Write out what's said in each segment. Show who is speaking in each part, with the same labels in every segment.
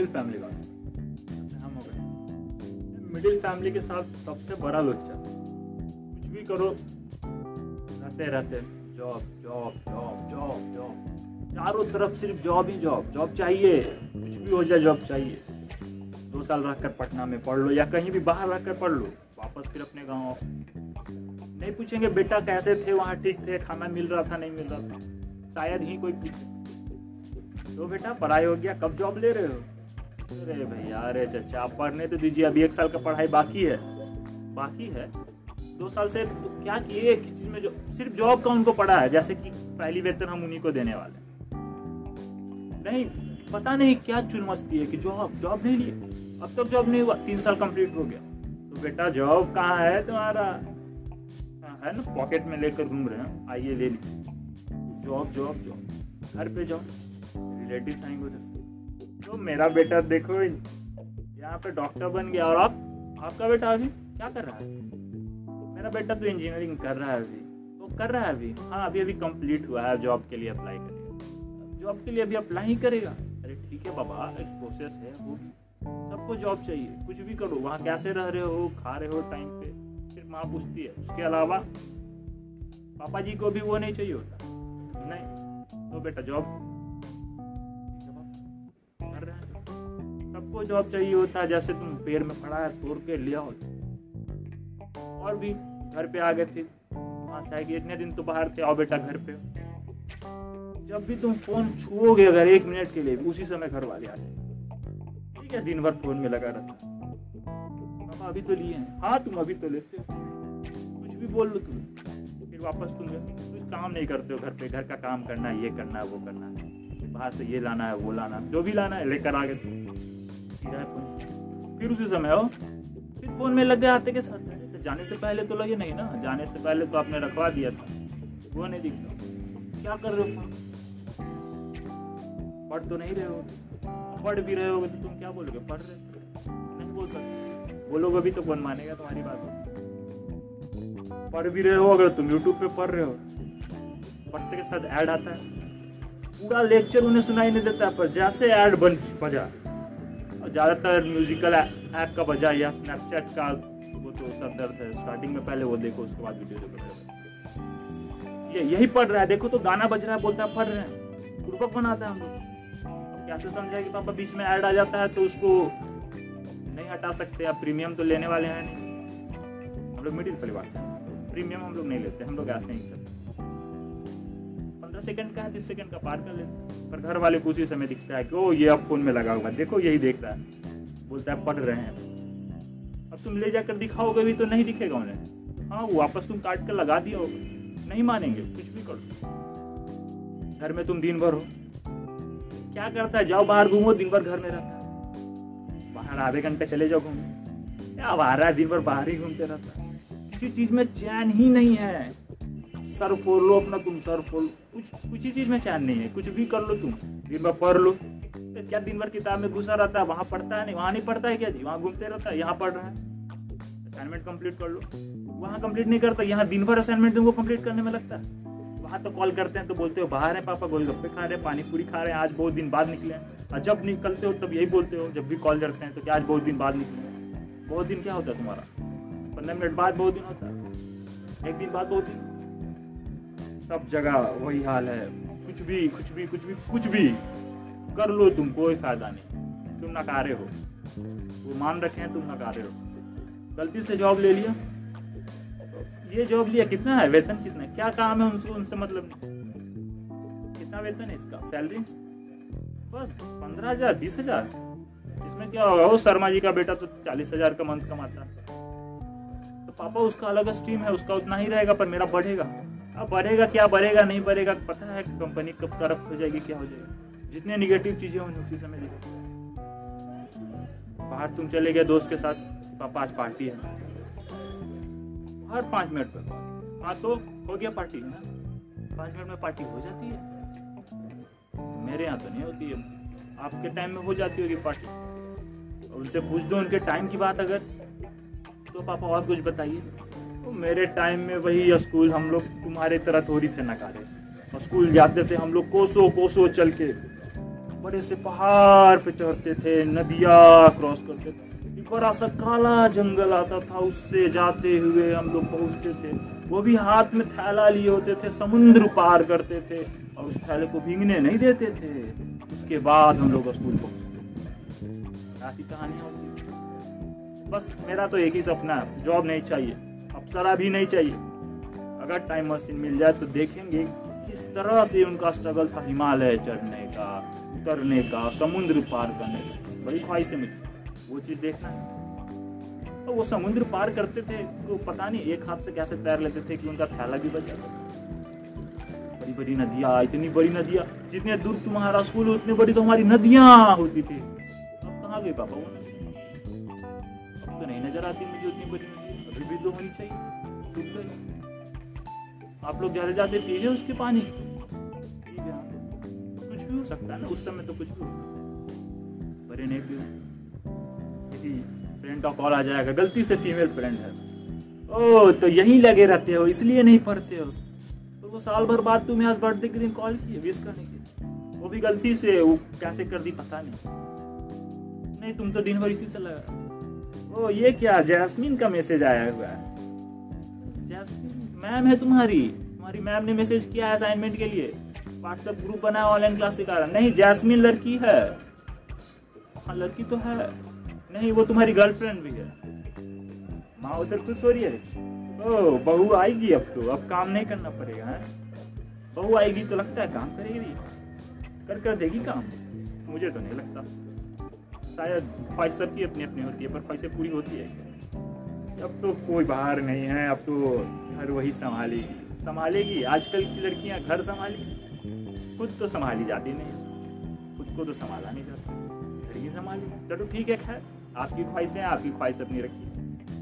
Speaker 1: Middle family वाले जैसे हम हो गए। मिडिल फैमिली के साथ सबसे बड़ा लोचा कुछ भी करो। रहते रहते। Job job job job job चारों तरफ़ सिर्फ़ जॉब ही जॉब जॉब चाहिए। कुछ भी हो जाए जॉब चाहिए। दो साल रह कर पटना में पढ़ लो या कहीं भी बाहर रह कर पढ़ लो। वापस फिर अपने गाँव नहीं पूछेंगे, बेटा, कैसे थे? वहाँ ठीक थे? खाना मिल रहा था, नहीं मिल रहा था? शायद ही कोई पूछे। तो बेटा, पढ़ाई हो गया? कब जॉब ले रहे हो? अरे भैया अरे चचा आप पढ़ने तो दीजिए अभी एक साल का पढ़ाई बाकी है। बाकी है? दो साल से तो क्या किए? किस चीज़ में जो सिर्फ़ जॉब का उनको पड़ा है जैसे कि पहली वेतन हम उन्हीं को देने वाले नहीं पता नहीं क्या चुन मस्ती है कि जॉब जॉब नहीं लिए। अब तक जॉब नहीं हुआ तीन साल कंप्लीट हो गया। तो बेटा जॉब कहाँ है तुम्हारा? हाँ, है ना? पॉकेट में लेकर घूम रहे हैं। आइए ले लीजिए। जॉब जॉब जॉब घर पे जाओ। रिलेटिव आएँगे उधर से। तो मेरा बेटा देखो, यहाँ पे डॉक्टर बन गया और आप, आपका बेटा अभी क्या कर रहा है? मेरा बेटा तो इंजीनियरिंग कर रहा है अभी। वो तो कर रहा है अभी। हाँ अभी अभी कंप्लीट हुआ है जॉब के लिए अप्लाई करेगा जॉब के लिए अभी अप्लाई ही करेगा। अरे ठीक है बाबा, एक प्रोसेस है वो सबको जॉब चाहिए। कुछ भी करो, वहाँ कैसे रह रहे हो, खा रहे हो टाइम पे, फिर माँ पूछती है। उसके अलावा, पापा जी को भी वो नहीं चाहिए होता। नहीं तो बेटा जॉब सबको जॉब चाहिए होता है जैसे तुम पेड़ में पड़ा है, तोड़ के लिया हो। और भी घर पे आ गए थे, वहाँ से आएगी इतने दिन तो बाहर थे, आओ बेटा घर पे। जब भी तुम फ़ोन छुओगे अगर एक मिनट के लिए भी, उसी समय घर वाले आ जाएँगे। ठीक है, दिन भर फ़ोन में लगा रहता पापा अभी तो लिए हैं। हाँ तुम अभी तो लेते हो। कुछ भी बोल लो तुम। फिर वापस तुम कुछ काम नहीं करते हो घर पे। घर का काम करना है ये करना है वो करना। है बाहर से ये लाना है, वो लाना है। जो भी लाना है, लेकर आ गए तुम। सीधा है फ़ोन फिर उसी समय आओ फिर फ़ोन में लग गए आते के साथ। तो जाने से पहले तो लगे नहीं ना? जाने से पहले तो आपने रखवा दिया था। वो नहीं दिखता। क्या कर रहे हो फ़ोन? पढ़ तो नहीं रहे हो। पढ़ भी रहे होगे तो तुम क्या बोलोगे? पढ़ रहे नहीं बोल सकते। वो लोग अभी तो कौन मानेगा तुम्हारी बात। पढ़ भी रहे हो अगर तुम यूट्यूब पे पढ़ रहे हो। पढ़ते के साथ ऐड आता है। पूरा लेक्चर उन्हें सुनाई नहीं देता पर जैसे ऐड बन बजा। और ज़्यादातर म्यूजिकल ऐप का बजा या स्नैपचैट का, वो तो सर दर्द है। स्टार्टिंग में पहले वो देखो, उसके बाद वीडियो देखो। ये, यही पढ़ रहा है। देखो तो गाना बज रहा है, बोलता है, पढ़ रहे हैं। पूर्वक बनाता है हम लोग कैसे समझा कि पापा बीच में ऐड आ जाता है तो उसको नहीं हटा सकते। आप प्रीमियम तो लेने वाले हैं नहीं। हम लोग मिडिल परिवार से प्रीमियम हम लोग नहीं लेते, हम लोग ऐसे ही। पंद्रह सेकंड का है तीस सेकंड का पार कर लेते पर घर वाले को उसी समय दिखता है कि, ओ, ये अब फ़ोन में लगा हुआ देखो, यही देख रहा है। बोलता है, पढ़ रहे हैं। अब तुम ले जाकर दिखाओगे भी तो नहीं दिखेगा उन्हें। हाँ वापस तुम काट कर लगा दिया होगा। नहीं मानेंगे, कुछ भी करो। घर में तुम दिन भर हो। क्या करता है? जाओ बाहर घूमो, दिन भर घर में रहता है। बाहर आधे घंटे चले जाओ घूमने। क्या बाहर है, दिन भर बाहर ही घूमते रहता है। किसी चीज़ में चैन ही नहीं है। सर फोड़ लो अपना तुम, सर फोड़ कुछ कुछ ही चीज़ में चैन नहीं है, कुछ भी कर लो तुम। दिन भर पढ़ लो। तो क्या दिन भर किताब में घुसा रहता है? वहाँ पढ़ता है नहीं? वहाँ नहीं पढ़ता है क्या जी? वहाँ घूमते रहता है? यहाँ पढ़ रहा है। असाइनमेंट कंप्लीट कर लो। वहाँ कंप्लीट नहीं करता, यहाँ दिन भर असाइनमेंट तुमको कंप्लीट करने में लगता है। वहाँ तो कॉल करते हैं तो बोलते हो, बाहर है पापा, गोलगप्पे खा रहे हैं, पानी पूरी खा रहे हैं, आज बहुत दिन बाद निकले हैं। और जब निकलते हो तब यही बोलते हो, जब भी कॉल करते हैं तो क्या आज बहुत दिन बाद निकले बहुत दिन क्या होता है तुम्हारा? पंद्रह मिनट बाद बहुत दिन होता है। एक दिन बाद बहुत दिन। सब जगह वही हाल है। कुछ भी कुछ भी कुछ भी कुछ भी कर लो तुम, कोई फ़ायदा नहीं। तुम नकारे हो। वो मान रखे हैं, तुम नकारे हो। गलती से जॉब ले लिया। ये जॉब लिया, कितना है? वेतन कितना है? क्या काम है उनसे? उनसे मतलब नहीं। कितना वेतन है इसका? सैलरी? बस पंद्रह हज़ार, बीस हज़ार। इसमें क्या होगा? वो शर्मा जी का बेटा तो चालीस हज़ार का मंथ कमाता है। तो पापा, उसका अलग स्ट्रीम है, उसका उतना ही रहेगा, पर मेरा बढ़ेगा। अब बढ़ेगा, क्या बढ़ेगा, नहीं बढ़ेगा, पता है कंपनी कब करप्ट हो जाएगी, क्या हो जाएगी। जितने निगेटिव चीज़ें होंगी, उसी समय बाहर तुम चले गए दोस्त के साथ, पापा आज पार्टी है। हर पाँच मिनट पर हाँ तो हो गया पार्टी है। पाँच मिनट में पार्टी हो जाती है। मेरे यहाँ तो नहीं होती है। आपके टाइम में हो जाती होगी पार्टी उनसे पूछ दो उनके टाइम की बात अगर। तो पापा और कुछ बताइए। तो मेरे टाइम में वही स्कूल हम लोग तुम्हारे तरह थोड़ी थे नकारे स्कूल जाते थे हम लोग कोसो कोसो चल के। बड़े से पहाड़ पे चढ़ते थे, नदिया क्रॉस करते थे। बड़ा सा काला जंगल आता था, उससे जाते हुए हम लोग पहुँचते थे। वो भी हाथ में थैला लिए होते थे, समुद्र पार करते थे। और उस थैले को भींगने नहीं देते थे। उसके बाद हम लोग स्कूल पहुँचते ऐसी कहानियाँ बस मेरा तो एक ही सपना है जॉब नहीं चाहिए। अप्सरा भी नहीं चाहिए। अगर टाइम मशीन मिल जाए तो देखेंगे किस तरह से उनका स्ट्रगल था हिमालय चढ़ने का, उतरने का, समुद्र पार करने का। बड़ी ख्वाहिश है वो चीज़ देखना है। तो वो समुद्र पार करते थे तो पता नहीं, एक हाथ से कैसे तैर लेते थे कि उनका थैला भी बच जाता। बड़ी बड़ी नदियाँ, इतनी बड़ी नदियाँ, जितने दूर तुम्हारा स्कूल हो, उतनी बड़ी तो हमारी नदियाँ होती थी। अब कहाँ गए पापा वो अब तो नहीं नज़र आती मुझे उतनी बड़ी अभी भी तो होनी चाहिए। सूख गई आप लोग ज़्यादा जाते पीजिए उसके पानी? कुछ भी हो सकता है ना, उस समय तो कुछ भी हो सकता है। बड़े नहीं भी किसी फ्रेंड का कॉल आ जाएगा गलती से फीमेल फ्रेंड है। ओ तो यहीं लगे रहते हो, इसलिए नहीं पढ़ते हो। तो वो साल भर बाद तुम्हें आज बर्थडे के दिन कॉल किए विश करने के वो भी गलती से, वो कैसे कर दी पता नहीं। नहीं, तुम तो दिन भर इसी से लगा ओ, ये क्या? जैस्मिन का मैसेज आया हुआ है। जैस्मिन? मैम है तुम्हारी? तुम्हारी मैम ने मैसेज किया असाइनमेंट के लिए। व्हाट्सएप ग्रुप बना ऑनलाइन क्लास के कारण। नहीं, जैस्मिन लड़की है। हाँ लड़की तो है। नहीं, वो तुम्हारी गर्लफ्रेंड भी है। माँ उधर खुश हो रही है? ओ, बहू आएगी अब तो। अब काम नहीं करना पड़ेगा, है? बहू आएगी तो लगता है काम करेगी। कर कर देगी काम। मुझे तो नहीं लगता। शायद ख्वाहिश सबकी अपनी अपनी होती है, पर ख्वाहिशें पूरी होती है अब तो कोई बाहर नहीं है, अब तो घर वही संभालेगी। संभालेगी? आजकल की लड़कियाँ घर संभालेगी खुद तो संभाली जाती नहीं खुद को तो संभाला नहीं जाता। घर ही संभाली। चलो ठीक है, खैर। आपकी ख्वाहिशें आपकी ख्वाहिश अपनी रखी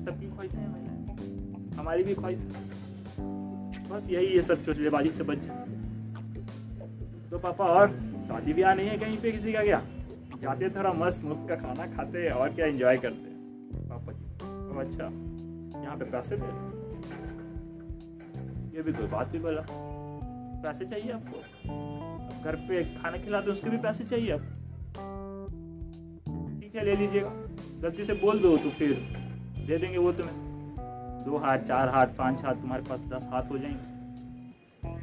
Speaker 1: सबकी ख्वाहिशें हैं भाई। हमारी भी ख्वाहिश बस यही ये सब चोचलेबाजी से बच जाए तो पापा, और शादी ब्याह नहीं है कहीं पे किसी का क्या? जाते थोड़ा मस्त मुफ़्त का खाना खाते हैं और क्या एंजॉय करते। हैं पापा जी तो अच्छा यहाँ पे पैसे दे ये भी कोई बात भी बोला। पैसे चाहिए आपको? घर पे खाना खिलाते उसके भी पैसे चाहिए आपको। ठीक है, ले लीजिएगा। गलती से बोल दो तो फिर दे देंगे वो तुम्हें। दो हाथ, चार हाथ, पाँच हाथ तुम्हारे पास, दस हाथ हो जाएँगे।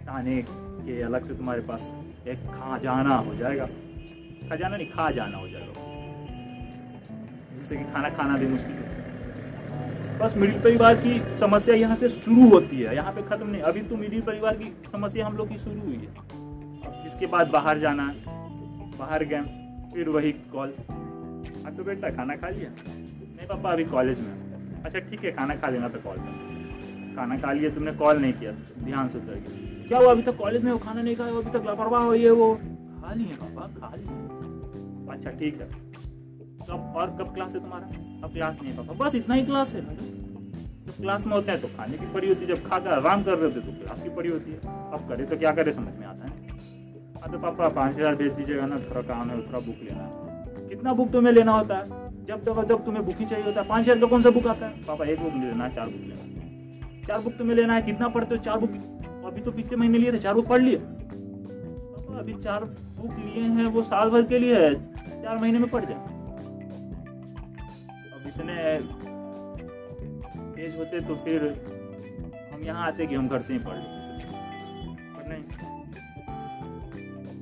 Speaker 1: ताने के अलग से तुम्हारे पास एक खा जाना हो जाएगा। खा जाना नहीं खा जाना हो जाएगा। जैसे कि खाना खाना भी मुश्किल बस मिडिल परिवार की समस्या यहाँ से शुरू होती है, यहाँ पे खत्म नहीं। अभी तो मिडिल परिवार की समस्या हम लोग की शुरू हुई है। इसके बाद बाहर जाना, बाहर गए, फिर वही कॉल। हाँ तो बेटा, खाना खा लिया? नहीं पापा, अभी कॉलेज में अच्छा ठीक है, खाना खा लेना तो कॉल कर। खाना खा लिया, तुमने कॉल नहीं किया, ध्यान से उतर गया। क्या हुआ, अभी तक कॉलेज में वो खाना नहीं खाया, अभी तक लापरवाह हो ये वो? लिए पापा खा लिए अच्छा ठीक है। कब, और कब क्लास है तुम्हारा? अब क्लास नहीं है, पापा। बस इतना ही क्लास है। जब क्लास में होते हैं तो खाने की पड़ी होती है। जब खाकर आराम कर रहे होते तो क्लास की पड़ी होती है। अब करे तो क्या करे, समझ में आता है हाँ तो पापा, पाँच हज़ार भेज दीजिएगा ना। थोड़ा काम है, थोड़ा बुक लेना है। कितना बुक तुम्हें लेना होता है? जब तक जब तुम्हें बुक ही चाहिए होता है। पाँच हज़ार का कौन सा बुक आता है? पापा, एक बुक लेना है चार बुक लेना। चार बुक तुम्हें लेना है, कितना पढ़ते हो? चार बुक अभी तो पिछले महीने लिए थे, चार बुक पढ़ लिए। अभी चार बुक लिए हैं, वो साल भर के लिए है, चार महीने में पढ़ जाए। अब इतने तेज होते तो फिर हम यहाँ आते कि हम घर से ही पढ़ लेते। पर नहीं,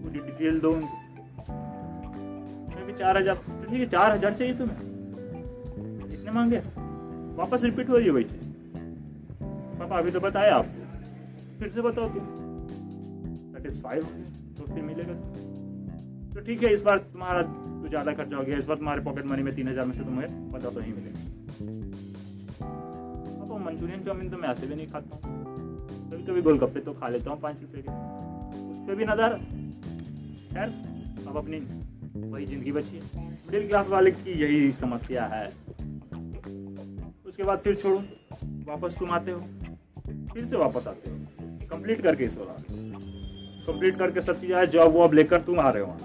Speaker 1: पूरी डिटेल दो उनको। भी चार हज़ार तो ठीक है, चार हज़ार चाहिए तुम्हें। इतने मांगे? वापस रिपीट हो रही है चीज़। पापा, अभी तो बताया आपको। फिर से बताओ तुम। सेटिस्फाई हो तो फिर मिलेगा। तो ठीक है, इस बार तुम्हारा तो ज़्यादा खर्चा हो गया। इस बार तुम्हारे पॉकेट मनी में तीन हज़ार में से तुम्हें पंद्रह सौ ही मिलेगा। पापा मंचूरियन चाउमीन तो मैं ऐसे भी नहीं खाता। हूँ कभी कभी गोलगप्पे तो खा लेता हूँ पाँच रुपये के। उस पर भी नज़र। खैर, अब अपनी वही ज़िंदगी बची है। मिडिल क्लास वाले की यही समस्या है। उसके बाद फिर छोड़ो, वापस तुम आते हो, फिर से वापस आते हो। कंप्लीट करके इस वाला। कंप्लीट करके सब चीज़ आए जॉब वॉब लेकर तुम आ रहे हो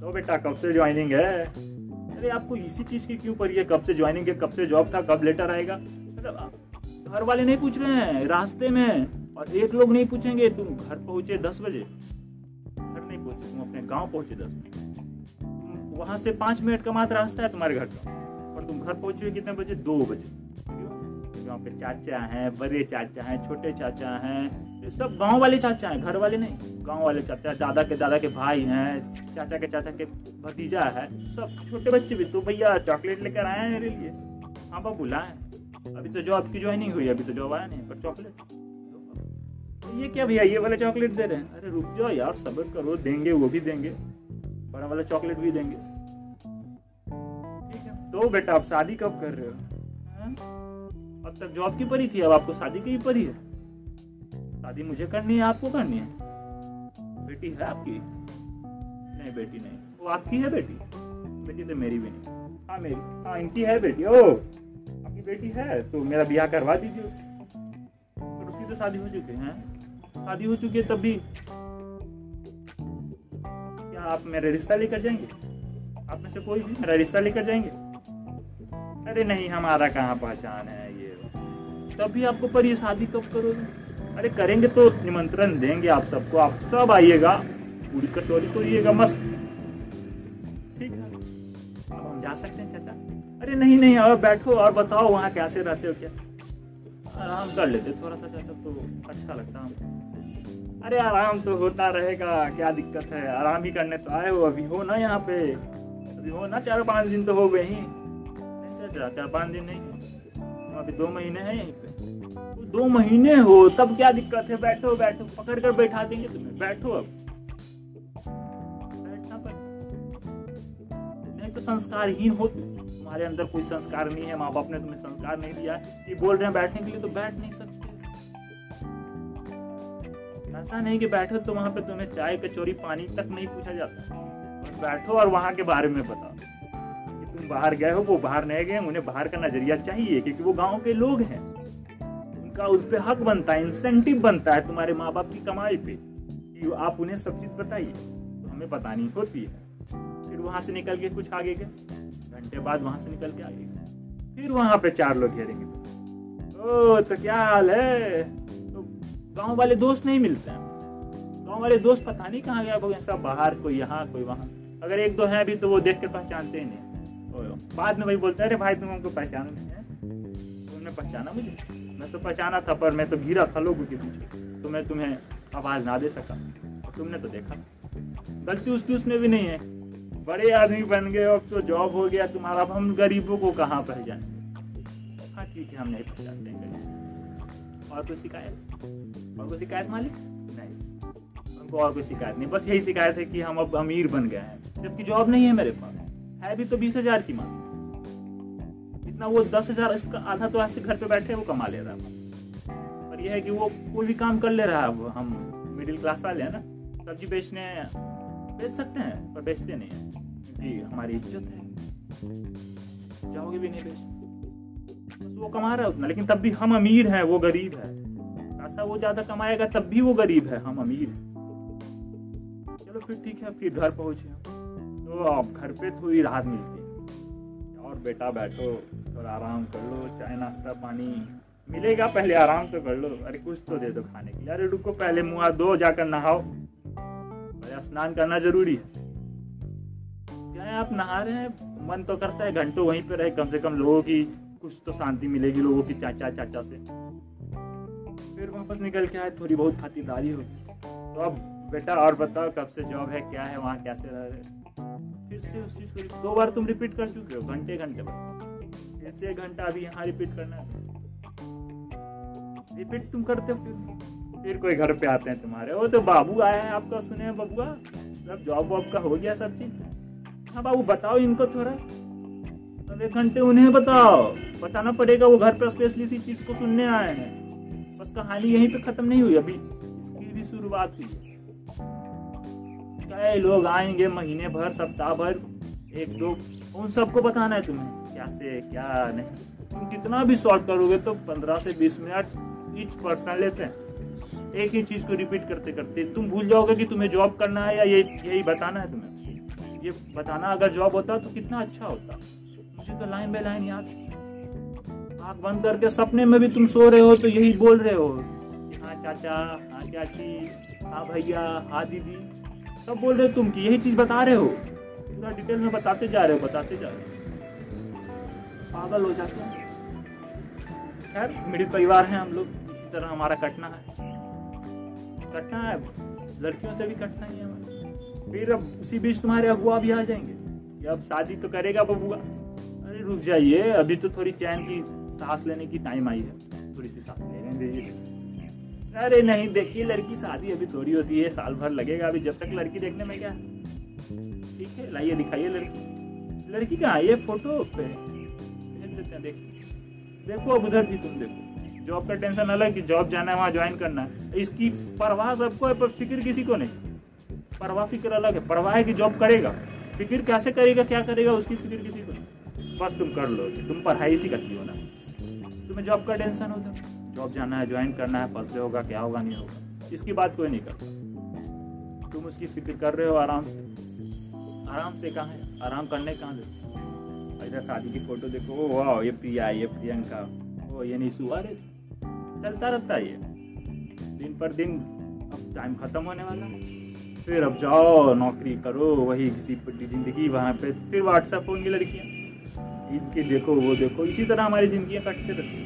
Speaker 1: तो बेटा, कब से ज्वाइनिंग है? अरे, आपको इसी चीज़ की क्यों पड़ी है? कब से ज्वाइनिंग है, कब से जॉब था, कब लेटर आएगा? मतलब घर वाले नहीं पूछ रहे हैं, रास्ते में। और एक लोग नहीं पूछेंगे, तुम घर पहुँचे दस बजे। घर नहीं पहुँचे, तुम अपने गाँव पहुँचे दस बजे वहाँ से पाँच मिनट का मात्र रास्ता है तुम्हारे घर का। और तुम घर पहुँचे कितने बजे? दो बजे। क्यों? वहाँ पे चाचा हैं, बड़े चाचा हैं, छोटे चाचा हैं सब गाँव वाले चाचा हैं, घर वाले नहीं, गाँव वाले चाचा, दादा के दादा के भाई हैं, चाचा के चाचा के भतीजा है, सब छोटे बच्चे भी तो भैया चॉकलेट लेकर आए हैं मेरे लिए। हाँ बाबू लाए अभी तो जॉब की ज्वाइनिंग हुई, अभी तो जॉब आया नहीं, पर चॉकलेट ये क्या भैया, ये वाला चॉकलेट दे रहे हैं? अरे रुक जाओ यार, सब्र करो, देंगे, वो भी देंगे। बड़ा वाला चॉकलेट भी देंगे। ठीक है। तो बेटा, आप शादी कब कर रहे हो? हाँ? अब तक जॉब की परी थी, अब आपको शादी की परी है। शादी मुझे करनी है, आपको करनी है? बेटी है आपकी? नहीं बेटी नहीं। वो आपकी है बेटी? बेटी तो मेरी भी नहीं। हाँ मेरी। हाँ इनकी है बेटी। ओ, आपकी बेटी है? तो मेरा ब्याह करवा दीजिए उससे और उसकी तो शादी हो चुकी है? शादी हो चुकी है तब भी। क्या आप मेरा रिश्ता लेकर जाएँगे? आप में से कोई भी मेरा रिश्ता लेकर जाएँगे? अरे नहीं, हमारा कहाँ पहचान है ये? तब भी आपको पर ये शादी कब करोगे? अरे करेंगे तो निमंत्रण देंगे आप सबको। आप सब आइएगा, पूरी कचौरी तोड़िएगा मस्त। ठीक है। अब हम जा सकते हैं, चाचा। अरे नहीं नहीं, अब बैठो, और बताओ वहाँ कैसे रहते हो क्या? आराम कर लेते थोड़ा सा, चाचा तो अच्छा लगता हमको। अरे आराम तो होता रहेगा, क्या दिक्कत है? आराम ही करने तो आए हो, अभी हो ना यहाँ पे? अभी हो ना चार पाँच दिन तो हो गए ही। नहीं, चाचा, चार पाँच दिन नहीं। अभी दो महीने हैं यहीं पे। दो महीने हो, तब क्या दिक्कत है? बैठो बैठो, पकड़ कर बैठा देंगे तुम्हें बैठो अब। बैठना नहीं तो संस्कारहीन हो तुम तुम्हारे अंदर कोई संस्कार नहीं है, माँ बाप ने तुम्हें संस्कार नहीं दिया कि बोल रहे हैं बैठने के लिए तो बैठ नहीं सकते। ऐसा नहीं कि बैठो तो वहाँ पे तुम्हें चाय, कचौरी, पानी तक नहीं पूछा जाता। बस बैठो और वहाँ के बारे में बताओ। कि तुम बाहर गए हो, वो बाहर नहीं गए, उन्हें बाहर का नज़रिया चाहिए, क्योंकि वो गाँव के लोग हैं। उनका उस पर हक बनता है इंसेंटिव बनता है तुम्हारे माँ बाप की कमाई पे। कि आप उन्हें सब चीज़ बताइए तो हमें बतानी होती है। फिर वहाँ से निकल के कुछ आगे गए। घंटे बाद वहाँ से निकल के आगे गए। फिर वहाँ पे चार लोग घेरेंगे। ओ तो क्या हाल है? तो गाँव वाले दोस्त नहीं मिलते हैं। गाँव वाले दोस्त पता नहीं कहाँ गया सब बाहर, कोई यहाँ, कोई वहाँ। अगर एक दो है अभी तो वो देख कर पहचानते ही नहीं। बाद में भाई बोलते अरे भाई, तुम हमको पहचानो है। तुमने पहचाना मुझे? मैं तो पहचाना था, पर मैं तो घिरा था लोगों के पीछे तो मैं तुम्हें आवाज़ ना दे सका। और तुमने तो देखा। गलती उसकी उसमें भी नहीं है। बड़े आदमी बन गए, अब तो जॉब हो गया तुम्हारा। अब हम गरीबों को कहाँ पहचाने हाँ ठीक है, हम नहीं पहचानते और कोई शिकायत? और कोई शिकायत मालिक? नहीं। हमको और कोई शिकायत नहीं। बस यही शिकायत है कि हम अब अमीर बन गए हैं। जबकि जॉब नहीं है मेरे पास। है भी तो बीस हज़ार की मांग। इतना वो दस हज़ार इसका आधा तो ऐसे घर पे बैठे वो कमा ले रहा है। पर यह है कि वो कोई भी काम कर ले रहा है अब हम मिडिल क्लास वाले हैं ना, सब्ज़ी बेचने बेच सकते हैं, पर बेचते नहीं है। क्योंकि हमारी इज़्ज़त है। जाओगे भी नहीं बेच बस वो कमा रहा है उतना, लेकिन तब भी हम अमीर हैं, वो गरीब है। ऐसा वो ज़्यादा कमाएगा, तब भी वो गरीब है, हम अमीर हैं। चलो फिर ठीक है, फिर घर पहुँचे तो अब घर पे थोड़ी राहत मिलती है। और बेटा बैठो थोड़ा आराम कर लो, चाय, नाश्ता, पानी। मिलेगा पहले, आराम तो कर लो। अरे कुछ तो दे दो खाने के लिए। अरे रुको पहले मुँह, दो जाकर नहाओ। अरे स्नान करना ज़रूरी है। क्या है, आप नहा रहे हैं? मन तो करता है, घंटों वहीं पे रहे। कम से कम लोगों की कुछ तो शांति मिलेगी, लोगों की चाचा चाचा से। फिर वापस निकल के आए, थोड़ी बहुत खातिरदारी होगी। तो अब बेटा और बताओ, कब से जॉब है, क्या है, वहाँ कैसे रह रहे फिर से उस चीज़ को दो बार तुम रिपीट कर चुके हो, घंटे घंटे पर फिर से घंटा अभी यहाँ रिपीट करना है। रिपीट तुम करते हो फिर। फिर कोई घर पे आते हैं तुम्हारे। वो तो बाबू आया है आपका, सुने बबुआ? सब जॉब वॉब का हो गया सब चीज़। हाँ बाबू, बताओ इनको थोड़ा। अब एक घंटे उन्हें बताओ। बताना पड़ेगा, वो घर पे स्पेशली इसी चीज़ को सुनने आए हैं। बस कहानी यहीं पे खत्म नहीं हुई, अभी इसकी भी शुरुआत हुई है। कई लोग आएँगे महीने भर, सप्ताह भर, एक दो, उन सबको बताना है तुम्हें, क्या से, क्या नहीं। तुम कितना भी शॉर्ट करोगे तो पंद्रह से बीस मिनट ईच पर्सन लेते हैं। एक ही चीज़ को रिपीट करते करते, तुम भूल जाओगे कि तुम्हें जॉब करना है या ये, यही बताना है तुम्हें। ये बताना, अगर जॉब होता तो कितना अच्छा होता। मुझे तो लाइन बाय लाइन याद आँख बंद करके सपने में भी तुम सो रहे हो तो यही बोल रहे हो। हाँ चाचा हाँ चाची हाँ भैया हाँ दीदी सब बोल रहे हो तुम कि, यही चीज़ बता रहे हो। पूरा डिटेल में बताते जा रहे हो, बताते जा रहे हो। पागल हो जाते हैं। खैर मिडिल परिवार है हम लोग, इसी तरह हमारा कटना है। कटना है, लड़कियों से भी कटना ही है हमारा। फिर अब उसी बीच तुम्हारे अगुआ भी आ जाएँगे। अब शादी तो करेगा बबुआ अरे रुक जाइए, अभी तो थोड़ी चैन की सांस लेने की टाइम आई है। थोड़ी सी सांस ले लेने दीजिए अरे नहीं, देखिए, लड़की शादी अभी थोड़ी होती है, साल भर लगेगा अभी। जब तक लड़की देखने में क्या? ठीक है, लाइए, दिखाइए लड़की। लड़की कहाँ ये फ़ोटो पे भेज देते हैं देखिए देखो अब उधर भी तुम देखो। जॉब का टेंशन अलग कि जॉब जाना है, वहाँ ज्वाइन करना है। इसकी परवाह सबको है, पर फ़िक्र किसी को नहीं। परवाह, फ़िक्र अलग है। परवाह है कि जॉब करेगा। फ़िक्र कैसे करेगा, क्या करेगा, उसकी फ़िक्र किसी को नहीं। बस तुम कर लो, तुम पढ़ाई इसी करती हो ना तुम्हें जॉब का टेंशन होता। जॉब जाना है ज्वाइन करना है डे होगा, क्या होगा, नहीं होगा। इसकी बात कोई नहीं करता। तुम उसकी फ़िक्र कर रहे हो आराम से। आराम से कहाँ है? आराम करने कहाँ दे इधर शादी की फ़ोटो देखो। ओ, वाह, ये प्रिया, ये प्रियंका। ओ, ये निशु अरे, चलता रहता है ये। दिन पर दिन अब टाइम खत्म होने वाला है। फिर अब जाओ, नौकरी करो, वही किसी ज़िंदगी वहाँ पे। फिर व्हाट्सएप होंगी लड़कियाँ। इनके देखो, वो देखो। इसी तरह हमारी ज़िंदगी कटते रहती